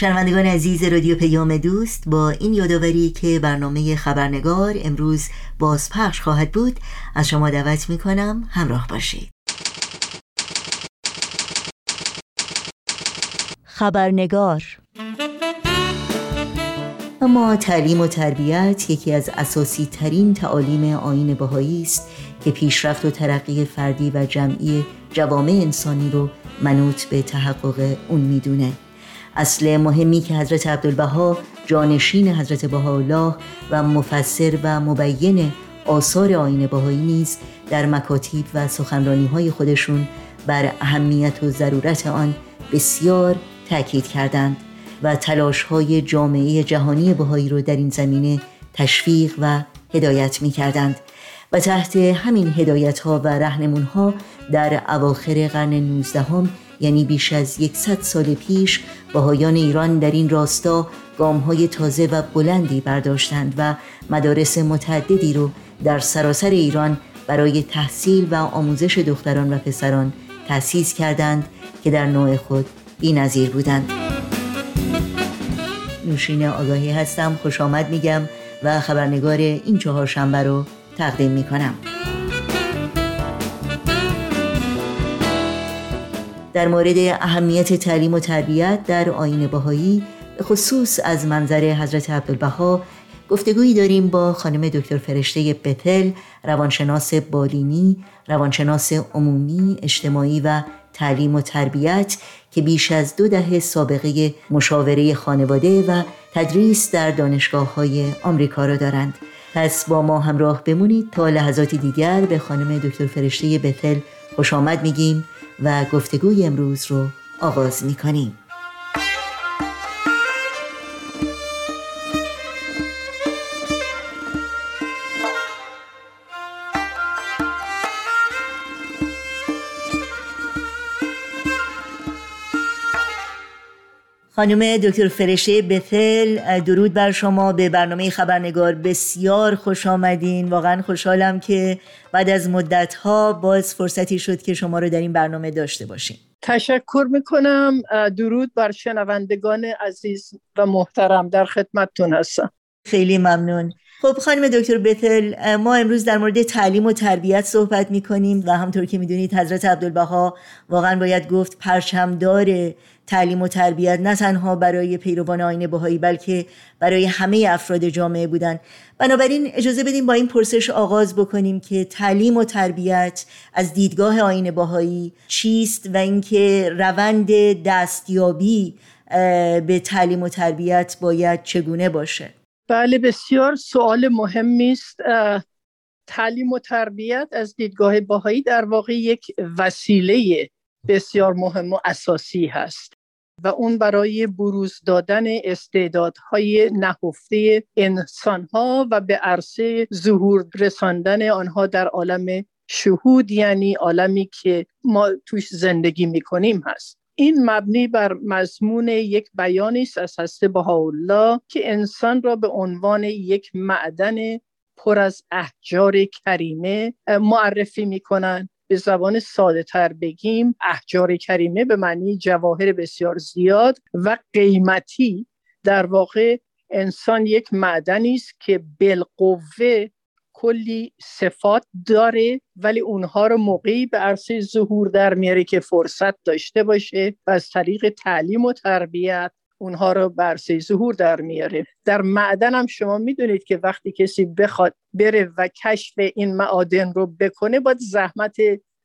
شنوندگان عزیز رادیو پیام دوست با این یادآوری که برنامه خبرنگار امروز بازپخش خواهد بود از شما دعوت می کنم همراه باشید. خبرنگار اما تعلیم و تربیت یکی از اساسی ترین تعالیم آین بهایی است که پیشرفت و ترقی فردی و جمعی جوامع انسانی رو منوط به تحقق اون می‌دونه. اصل مهمی که حضرت عبدالبها جانشین حضرت بهاءالله و مفسر و مبین آثار آین بهایی نیز در مکاتیب و سخنرانی های خودشون بر اهمیت و ضرورت آن بسیار تاکید کردند و تلاش های جامعه جهانی بهایی رو در این زمینه تشویق و هدایت می کردند و تحت همین هدایت ها و رهنمون ها در اواخر قرن 19 هم یعنی بیش از یکصد سال پیش بهایان ایران در این راستا گام های تازه و بلندی برداشتند و مدارس متعددی رو در سراسر ایران برای تحصیل و آموزش دختران و پسران تأسیس کردند که در نوع خود بی نظیر بودند. نوشین آگاهی هستم خوش آمد میگم و خبرنگار این چهار شنبه رو تقدیم می‌کنم. در مورد اهمیت تعلیم و تربیت در آین بهایی خصوص از منظر حضرت عبدالبها گفتگویی داریم با خانم دکتر فرشته بتل روانشناس بالینی روانشناس عمومی اجتماعی و تعلیم و تربیت که بیش از دو دهه سابقه مشاوره خانواده و تدریس در دانشگاه های آمریکا را دارند. پس با ما همراه بمونید. تا لحظاتی دیگر به خانم دکتر فرشته بتل خوش آمد میگیم. و گفتگوی امروز رو آغاز می‌کنیم. خانم دکتر فرشه بتل درود بر شما. به برنامه خبرنگار بسیار خوش آمدین. واقعا خوشحالم که بعد از مدت ها باز فرصتی شد که شما رو در این برنامه داشته باشیم. تشکر می‌کنم. درود بر شنوندگان عزیز و محترم. در خدمتتون هستم. خیلی ممنون. خب خانم دکتر بتل ما امروز در مورد تعلیم و تربیت صحبت می کنیم و همطور که می‌دونید حضرت عبدالبها واقعا باید گفت پرچمدار تعلیم و تربیت نه تنها برای پیروان آین بهایی بلکه برای همه افراد جامعه بودن. بنابراین اجازه بدیم با این پرسش آغاز بکنیم که تعلیم و تربیت از دیدگاه آین بهایی چیست و اینکه روند دستیابی به تعلیم و تربیت باید چگونه باشه. بله بسیار سوال مهمی است. تعلیم و تربیت از دیدگاه باهایی در واقع یک وسیله بسیار مهم و اساسی هست و اون برای بروز دادن استعدادهای نهفته انسانها و به عرصه ظهور رساندن آنها در عالم شهود یعنی عالمی که ما توش زندگی می‌کنیم هست. این مبنی بر مضمون یک بیانی است از حضرت بهاءالله که انسان را به عنوان یک معدن پر از احجار کریمه معرفی می‌کنند. به زبان ساده تر بگیم احجار کریمه به معنی جواهر بسیار زیاد و قیمتی. در واقع انسان یک معدنی است که بالقوه کلی صفات داره ولی اونها رو موقعی به عرصه ظهور در میاره که فرصت داشته باشه و از طریق تعلیم و تربیت اونها رو عرصه ظهور در میاره. در معدن هم شما می‌دونید که وقتی کسی بخواد بره و کشف این معادن رو بکنه باید زحمت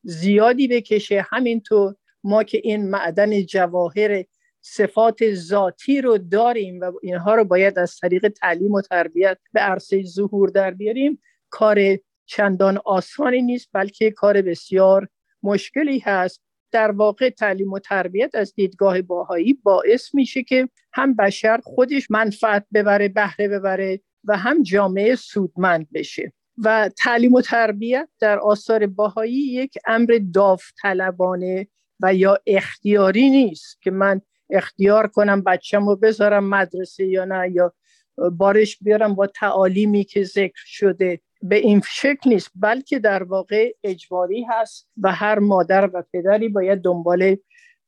زیادی بکشه. همینطور ما که این معدن جواهر صفات ذاتی رو داریم و اینها رو باید از طریق تعلیم و تربیت به عرصه ظهور در بیاریم. کار چندان آسانی نیست بلکه کار بسیار مشکلی هست. در واقع تعلیم و تربیت از دیدگاه باهایی باعث میشه که هم بشر خودش منفعت ببره بهره ببره و هم جامعه سودمند بشه. و تعلیم و تربیت در آثار باهایی یک امر داوطلبانه و یا اختیاری نیست که من اختیار کنم بچم رو بذارم مدرسه یا نه یا بارش بیارم با تعالیمی که ذکر شده به این شکل نیست بلکه در واقع اجباری هست و هر مادر و پدری باید دنبال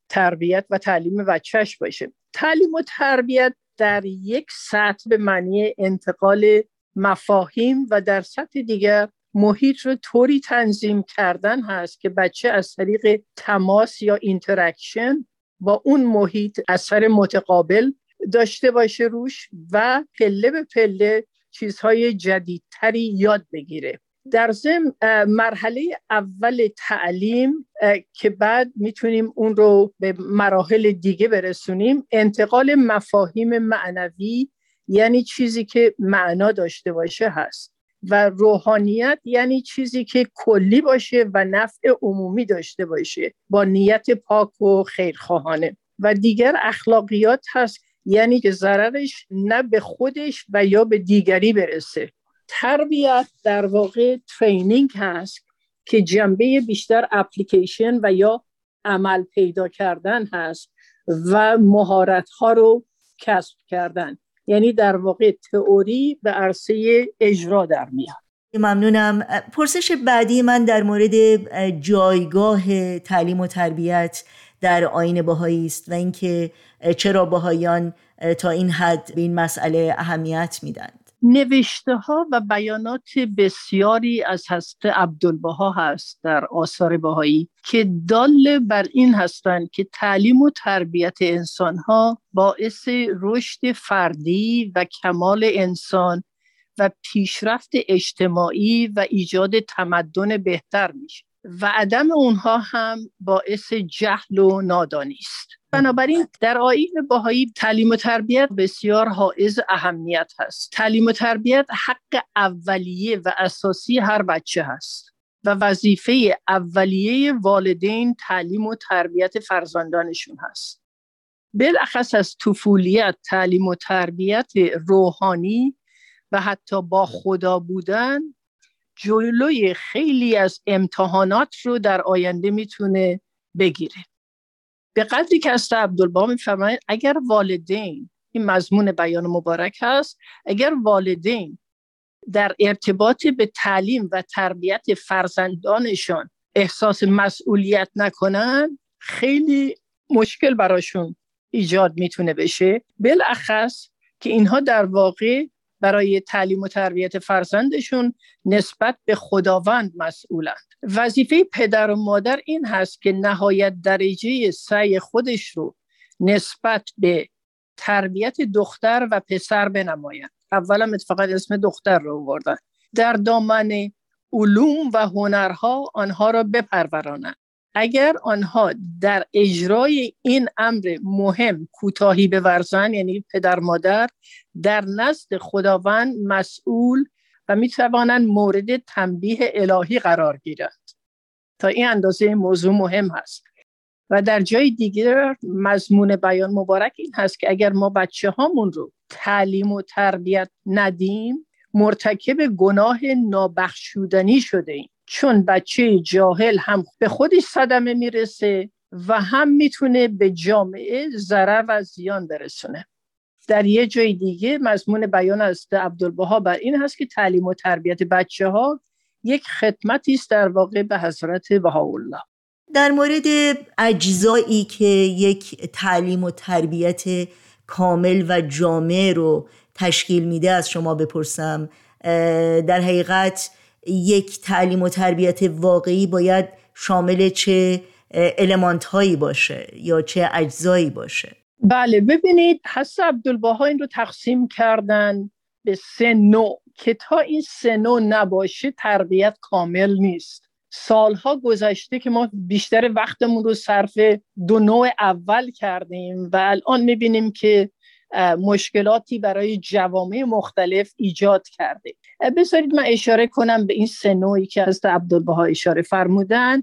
تربیت و تعلیم بچهش باشه. تعلیم و تربیت در یک سطح به معنی انتقال مفاهیم و در سطح دیگر محیط رو طوری تنظیم کردن هست که بچه از طریق تماس یا interaction با اون محیط اثر متقابل داشته باشه روش و پله به پله چیزهای جدیدتری یاد بگیره. در ضمن مرحله اول تعلیم که بعد می‌تونیم اون رو به مراحل دیگه برسونیم انتقال مفاهیم معنوی یعنی چیزی که معنا داشته باشه هست. و روحانیت یعنی چیزی که کلی باشه و نفع عمومی داشته باشه با نیت پاک و خیرخواهانه. و دیگر اخلاقیات هست یعنی که ضررش نه به خودش و یا به دیگری برسه. تربیت در واقع ترینینگ هست که جنبه بیشتر اپلیکیشن و یا عمل پیدا کردن هست و مهارت ها رو کسب کردن. یعنی در واقع تئوری به عرصه اجرا در میاد. ممنونم. پرسش بعدی من در مورد جایگاه تعلیم و تربیت. در آین باهایی است و اینکه چرا باهایان تا این حد به این مسئله اهمیت میدن نوشته ها و بیانات بسیاری از حضرت عبدالبها هست در آثار بهایی که دال بر این هستند که تعلیم و تربیت انسان ها باعث رشد فردی و کمال انسان و پیشرفت اجتماعی و ایجاد تمدن بهتر میشه. و عدم اونها هم باعث جهل و نادانی است. بنابراین در آیین باهایی تعلیم و تربیت بسیار حائز اهمیت هست. تعلیم و تربیت حق اولیه و اساسی هر بچه هست و وظیفه اولیه والدین تعلیم و تربیت فرزندانشون هست. بالاخص از طفولیت تعلیم و تربیت روحانی و حتی با خدا بودن جلوی خیلی از امتحانات رو در آینده می‌تونه بگیره. به قدری که از عبدالبا میفرمایید اگر والدین این مضمون بیان مبارک هست اگر والدین در ارتباط به تعلیم و تربیت فرزندانشان احساس مسئولیت نکنن خیلی مشکل براشون ایجاد می‌تونه بشه. بالاخص که اینها در واقع برای تعلیم و تربیت فرزندشون نسبت به خداوند مسئولند. وظیفه پدر و مادر این هست که نهایت درجه سعی خودش رو نسبت به تربیت دختر و پسر بنمایند اولا اتفاقا اسم دختر رو آوردن. در دامن علوم و هنرها آنها را بپرورانند. اگر آنها در اجرای این امر مهم کوتاهی بورزن یعنی پدر مادر در نزد خداوند مسئول و می توانند مورد تنبیه الهی قرار گیرند. تا این اندازه موضوع مهم هست. و در جای دیگر مضمون بیان مبارک این هست که اگر ما بچه هامون رو تعلیم و تربیت ندیم مرتکب گناه نابخشودنی شده ایم. چون بچه جاهل هم به خودش صدمه می‌رسه و هم می‌تونه به جامعه ضرر و زیان برسونه. در یه جای دیگه مضمون بیان از عبدالبها بر این هست که تعلیم و تربیت بچه ها یک خدمتی است در واقع به حضرت بهاءالله. در مورد اجزایی که یک تعلیم و تربیت کامل و جامع رو تشکیل میده از شما بپرسم در حقیقت یک تعلیم و تربیت واقعی باید شامل چه المانت هایی باشه یا چه اجزایی باشه؟ بله ببینید حس عبدالباها این رو تقسیم کردن به سه نوع که تا این سه نوع نباشه تربیت کامل نیست. سالها گذشته که ما بیشتر وقتمون رو صرف دو نوع اول کردیم و الان می‌بینیم که مشکلاتی برای جوامع مختلف ایجاد کرده. بذارید من اشاره کنم به این سه نوعی که از عبدالبها اشاره فرمودن.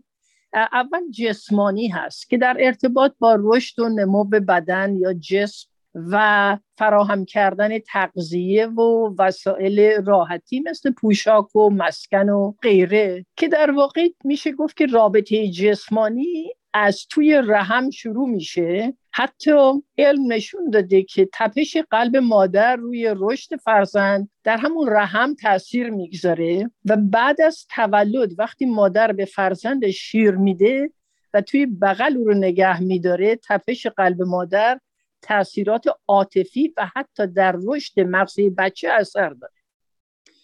اول جسمانی هست که در ارتباط با رشد و نمو بدن یا جسم و فراهم کردن تغذیه و وسایل راحتی مثل پوشاک و مسکن و غیره که در واقع میشه گفت که رابطه جسمانی از توی رحم شروع میشه. حتی علم نشون داده که تپش قلب مادر روی رشد فرزند در همون رحم تاثیر می‌گذاره و بعد از تولد وقتی مادر به فرزند شیر میده و توی بغل او رو نگه میداره تپش قلب مادر تاثیرات عاطفی و حتی در رشد مغزی بچه اثر داره.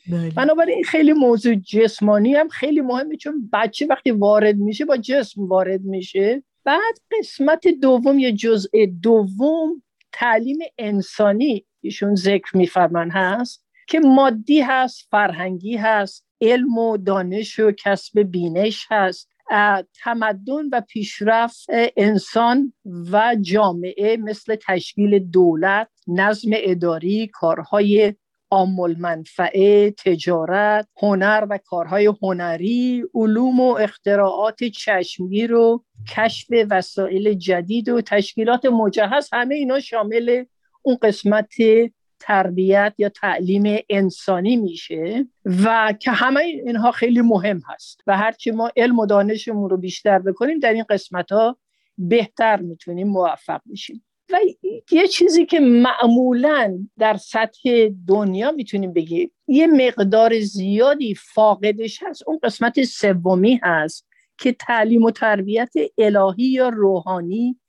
بله. بنابراین خیلی موضوع جسمانی هم خیلی مهمه چون بچه وقتی وارد میشه با جسم وارد میشه بعد قسمت دوم یا جزء دوم تعلیم انسانی ایشون ذکر میفرمن هست که مادی هست فرهنگی هست علم و دانش و کسب بینش هست تمدن و پیشرفت انسان و جامعه مثل تشکیل دولت نظم اداری کارهای آمول منفعه تجارت هنر و کارهای هنری علوم و اختراعات چشمگیر و کشف وسایل جدید و تشکیلات مجهز همه اینا شامل اون قسمت تربیت یا تعلیم انسانی میشه و که همه اینها خیلی مهم هست و هرچی ما علم و دانشمون رو بیشتر بکنیم در این قسمت ها بهتر می‌تونیم موفق بشیم. و یه چیزی که معمولا در سطح دنیا می‌تونیم بگیم یه مقدار زیادی فاقدش هست. اون قسمت سومی هست که تعلیم و تربیت الهی یا روحانی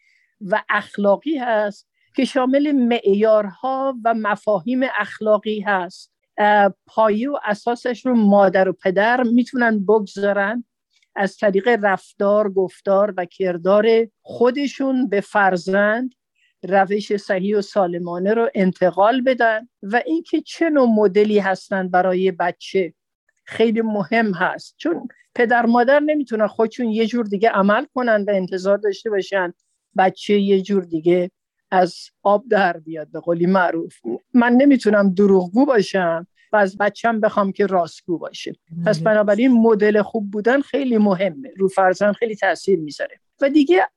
و اخلاقی هست که شامل معیارها و مفاهیم اخلاقی هست. پایه و اساسش رو مادر و پدر می‌تونن بگذارن از طریق رفتار، گفتار و کردار خودشون به فرزند روش صحیح و سالمانه رو انتقال بدن و اینکه چه نوع مدلی هستن برای بچه خیلی مهم هست. چون پدر مادر نمی‌تونن خودشون یه جور دیگه عمل کنن و انتظار داشته باشن بچه یه جور دیگه از آب در بیاد به قولی معروف. من نمی‌تونم دروغگو باشم و از بچم بخوام که راستگو باشه. پس بنابراین مدل خوب بودن خیلی مهمه. رو فرزند خیلی تاثیر می‌ذاره. و دیگه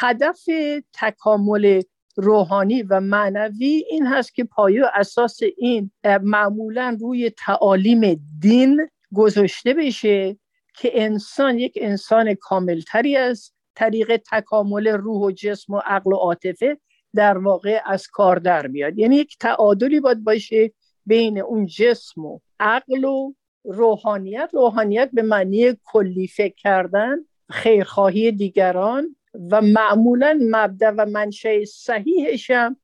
هدف تکامل روحانی و معنوی این هست که پایه و اساس این معمولا روی تعالیم دین گذاشته بشه که انسان یک انسان کاملتری از طریق تکامل روح و جسم و عقل و عاطفه در واقع از کار در بیاد یعنی یک تعادلی باید باشه بین اون جسم و عقل و روحانیت. روحانیت به معنی کلی فکر کردن خیرخواهی دیگران و معمولا مبدع و منشه صحیحش هم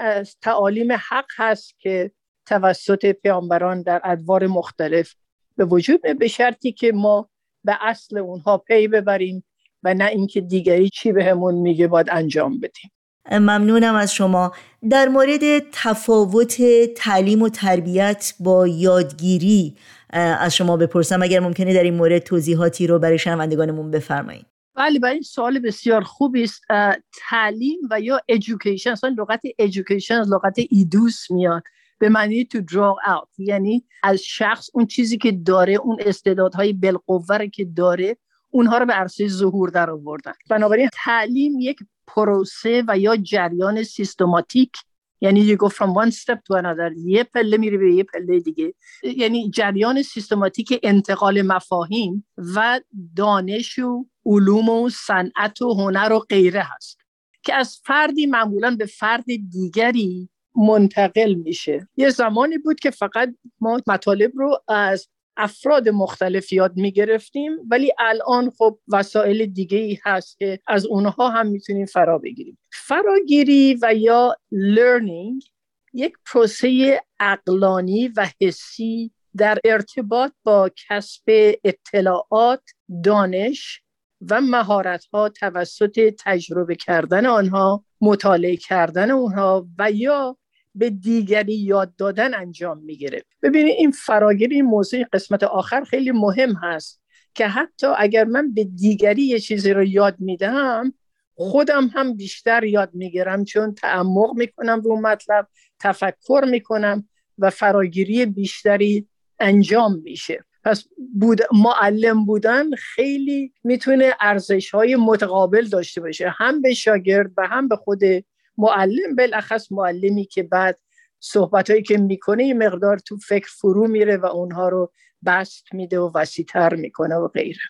از تعالیم حق هست که توسط پیامبران در ادوار مختلف به وجود به شرطی که ما به اصل اونها پی ببریم و نه اینکه دیگری چی بهمون به میگه باید انجام بدیم. ممنونم از شما. در مورد تفاوت تعلیم و تربیت با یادگیری از شما بپرسم اگر ممکنه در این مورد توضیحاتی رو برای شنوندگانمون بفرمایید. بله این سوال بسیار خوبی است. تعلیم و یا education. اصلا لغت education از لغت ایدوس میاد. به معنی to draw out. یعنی از شخص اون چیزی که داره اون استعدادهای بالقوه که داره اونها رو به عرصه ظهور در آوردن. بنابراین تعلیم یک پروسه و یا جریان سیستماتیک. یعنی you go from one step to another. یه پله میری به یه پله دیگه. یعنی جریان سیستماتیک انتقال مفاهیم و دانش و علوم و صنعت و هنر و غیره هست که از فردی معمولا به فرد دیگری منتقل میشه. یه زمانی بود که فقط ما مطالب رو از افراد مختلف یاد می‌گرفتیم ولی الان خب وسایل دیگه ای هست که از اونها هم می‌تونیم فرا بگیریم. فراگیری و یا learning یک پروسه اقلانی و حسی در ارتباط با کسب اطلاعات دانش و مهارت ها توسط تجربه کردن آنها مطالعه کردن اونها و یا به دیگری یاد دادن انجام می‌گیره. ببینید این فراگیری این موضوع قسمت آخر خیلی مهم هست که حتی اگر من به دیگری یه چیزی رو یاد میدم خودم هم بیشتر یاد می‌گیرم چون تعمق می‌کنم رو مطلب تفکر می‌کنم و فراگیری بیشتری انجام میشه. پس بود معلم بودن خیلی می‌تونه ارزش های متقابل داشته باشه. هم به شاگرد و هم به خود معلم. بالاخص معلمی که بعد صحبت هایی که می‌کنه یه مقدار تو فکر فرو میره و اونها رو بست میده و وسیتر می‌کنه و غیره.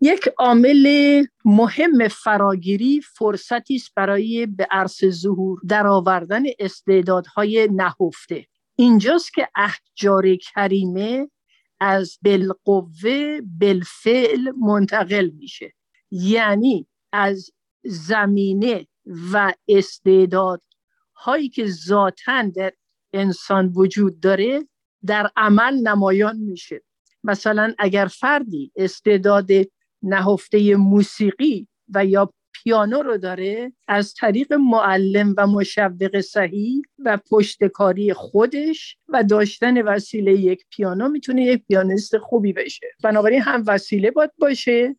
یک عامل مهم فراگیری فرصتی است برای به عرص ظهور درآوردن استعدادهای نهفته. اینجاست که احجار کریمه از بالقوه بالفعل منتقل میشه. یعنی از زمینه و استعداد هایی که ذاتا در انسان وجود داره در عمل نمایان میشه. مثلا اگر فردی استعداد نهفته موسیقی و یا پیانو رو داره از طریق معلم و مشوق صحیح و پشتکاری خودش و داشتن وسیله یک پیانو می‌تونه یک پیانیست خوبی بشه. بنابراین هم وسیله باید باشه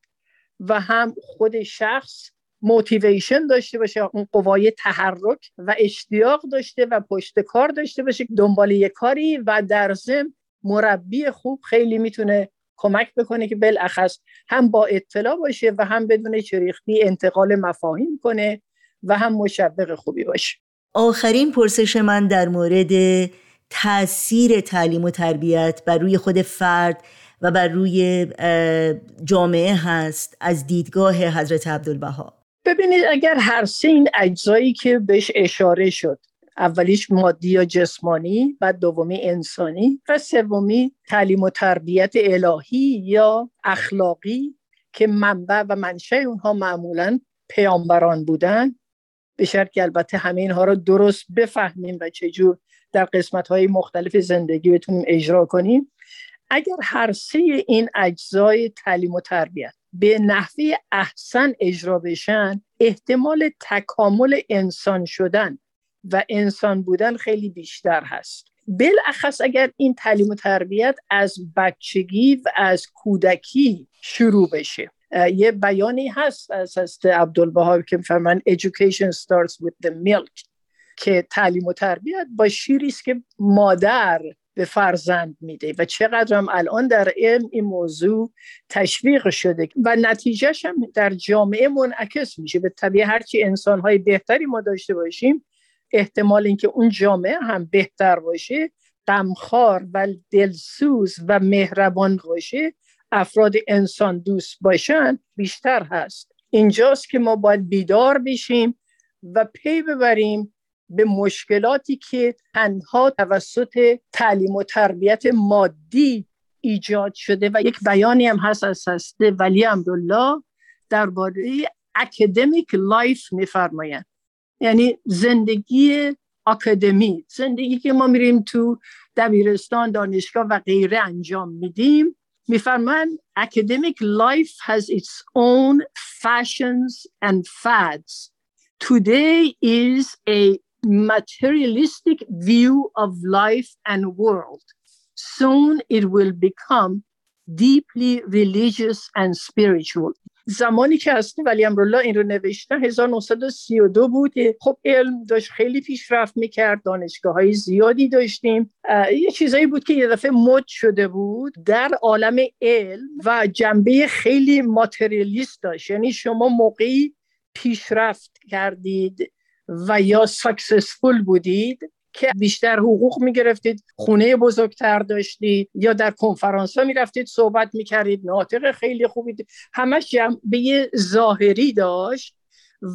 و هم خود شخص موتیویشن داشته باشه اون قوای تحرک و اشتیاق داشته و پشت کار داشته باشه. دنبال یک کاری و در ضمن مربی خوب خیلی می‌تونه کمک بکنه که بالاخص هم با اطلاع باشه و هم بدون چریختی انتقال مفاهیم کنه و هم مشوق خوبی باشه. آخرین پرسش من در مورد تاثیر تعلیم و تربیت بر روی خود فرد و بر روی جامعه هست از دیدگاه حضرت عبدالبها. ببینید اگر هر سه این اجزایی که بهش اشاره شد اولیش مادی یا جسمانی بعد دومی انسانی و سومی تعلیم و تربیت الهی یا اخلاقی که منبع و منشه اونها معمولا پیامبران بودن. به شرط که البته همه اینها رو درست بفهمیم و چجور در قسمت های مختلف زندگی بتونیم اجرا کنیم. اگر هر سه این اجزای تعلیم و تربیت به نحوی احسن اجرا بشن احتمال تکامل انسان شدن و انسان بودن خیلی بیشتر هست. بالاخص اگر این تعلیم و تربیت از بچگی و از کودکی شروع بشه. یه بیانی هست از هست عبدالبها که فرمان education starts with the milk. که تعلیم و تربیت با شیری است که مادر به فرزند میده و چقدر هم الان در علم این موضوع تشویق شده و نتیجهش هم در جامعه منعکس میشه. به طبیعه هرچی انسانهای بهتری ما داشته باشیم احتمال اینکه اون جامعه هم بهتر باشه غمخوار و دلسوز و مهربان باشه افراد انسان دوست باشن بیشتر هست. اینجاست که ما باید بیدار بشیم و پی ببریم به مشکلاتی که تنها توسط تعلیم و تربیت مادی ایجاد شده و یک بیانی هم هست از حضرت ولی امرالله درباره academic life میفرمایند یعنی زندگی اکادمی زندگی که ما میریم تو دبیرستان دانشگاه و غیره انجام میدیم میفرمان academic life has its own fashions and fads today is a materialistic view of life and world soon it will become deeply religious and spiritual زمانی که هستی ولی امرولا این رو نوشتن 1932 بود خب علم داشت خیلی پیشرفت می‌کرد دانشگاه های زیادی داشتیم. یه چیزایی بود که یه دفعه مد شده بود در عالم علم و جنبه خیلی ماتریالیست داشت. یعنی شما موقعی پیشرفت کردید و یا ساکسسفول بودید. که بیشتر حقوق می‌گرفتید خونه بزرگتر داشتید یا در کنفرانس ها می‌رفتید صحبت می‌کردید ناطق خیلی خوبی همش جنبه ظاهری داشت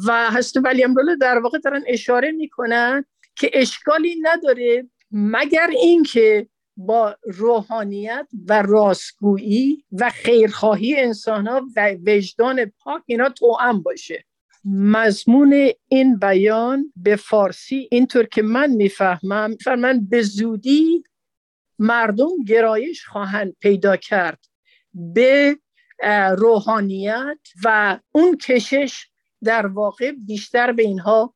و هست ولی امروله در واقع دارن اشاره می‌کنن که اشکالی نداره مگر اینکه با روحانیت و راستگویی و خیرخواهی انسان ها و وجدان پاک اینا توأم باشه. مضمون این بیان به فارسی اینطور که من می‌فهمم من به زودی مردم گرایش خواهند پیدا کرد به روحانیت و اون کشش در واقع بیشتر به اینها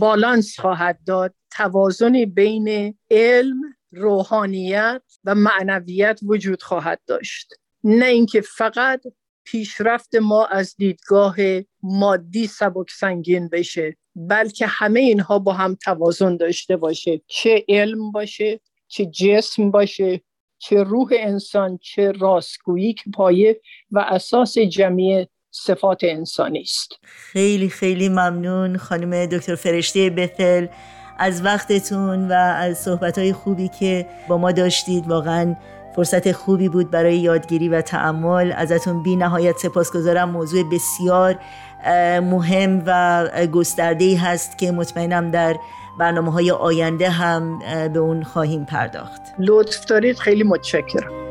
بالانس خواهد داد. توازنی بین علم روحانیت و معنویت وجود خواهد داشت. نه اینکه فقط پیشرفت ما از دیدگاه مادی سبک سنگین بشه بلکه همه اینها با هم توازن داشته باشه. چه علم باشه چه جسم باشه چه روح انسان چه راستگویی که پایه و اساس جمعی صفات انسانی است. خیلی خیلی ممنون خانم دکتر فرشته بثل از وقتتون و از صحبت خوبی که با ما داشتید. واقعا فرصت خوبی بود برای یادگیری و تعمل. ازتون بی نهایت سپاسگزارم. موضوع بسیار مهم و گسترده هست که مطمئنم در برنامه های آینده هم به اون خواهیم پرداخت. لطف دارید. خیلی متشکرم.